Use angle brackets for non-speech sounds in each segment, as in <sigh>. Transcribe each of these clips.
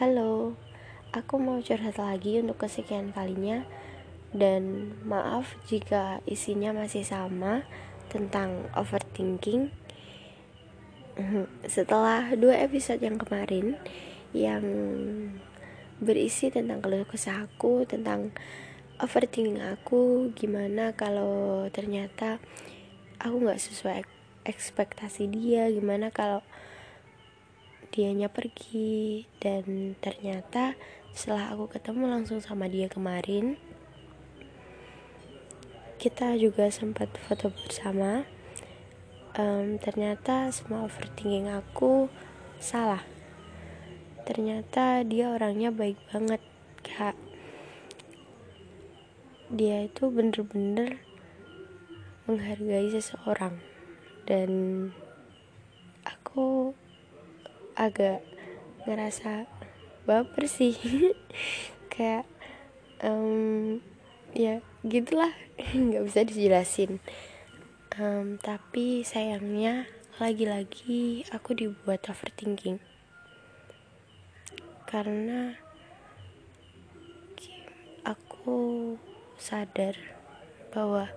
Halo, aku mau curhat lagi untuk kesekian kalinya. Dan maaf jika isinya masih sama tentang overthinking. <laughs> Setelah dua episode yang kemarin Yang berisi tentang keluh kesah aku Tentang overthinking aku Gimana kalau ternyata aku gak sesuai ekspektasi dia Gimana kalau dianya pergi. Dan ternyata setelah aku ketemu langsung sama dia kemarin kita juga sempat foto bersama. Um, ternyata semua overthinking aku salah. Ternyata dia orangnya baik banget kak. Dia itu bener-bener menghargai seseorang. Dan aku agak ngerasa baper sih. <laughs> Kayak um, ya gitulah <laughs> nggak bisa dijelasin. Um, tapi sayangnya lagi-lagi aku dibuat overthinking. Karena aku sadar bahwa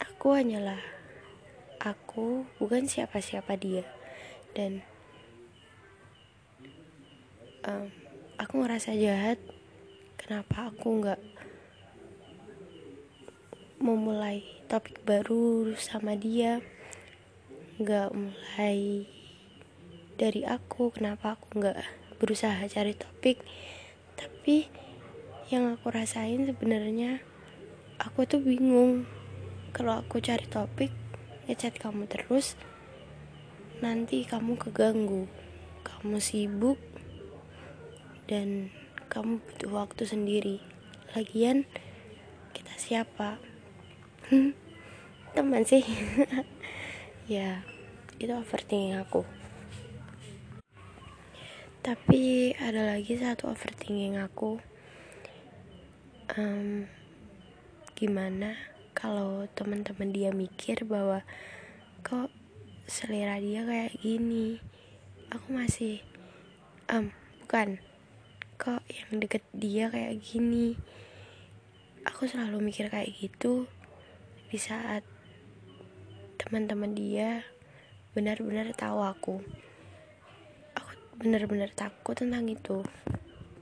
aku hanyalah aku bukan siapa-siapa dia dan um, aku ngerasa jahat kenapa aku nggak memulai topik baru sama dia nggak mulai dari aku kenapa aku nggak berusaha cari topik. Tapi yang aku rasain sebenarnya aku tuh bingung. Kalau aku cari topik ngechat kamu terus nanti kamu keganggu, kamu sibuk, dan kamu butuh waktu sendiri. Lagian, kita siapa? <laughs> Teman sih. <laughs> ya, itu overthinking aku. Tapi ada lagi satu overthinking aku. Um, gimana kalau teman-teman dia mikir bahwa kok selera dia kayak gini. Aku masih um bukan kok yang deket dia kayak gini. Aku selalu mikir kayak gitu di saat teman-teman dia benar-benar tahu aku. Aku benar-benar takut tentang itu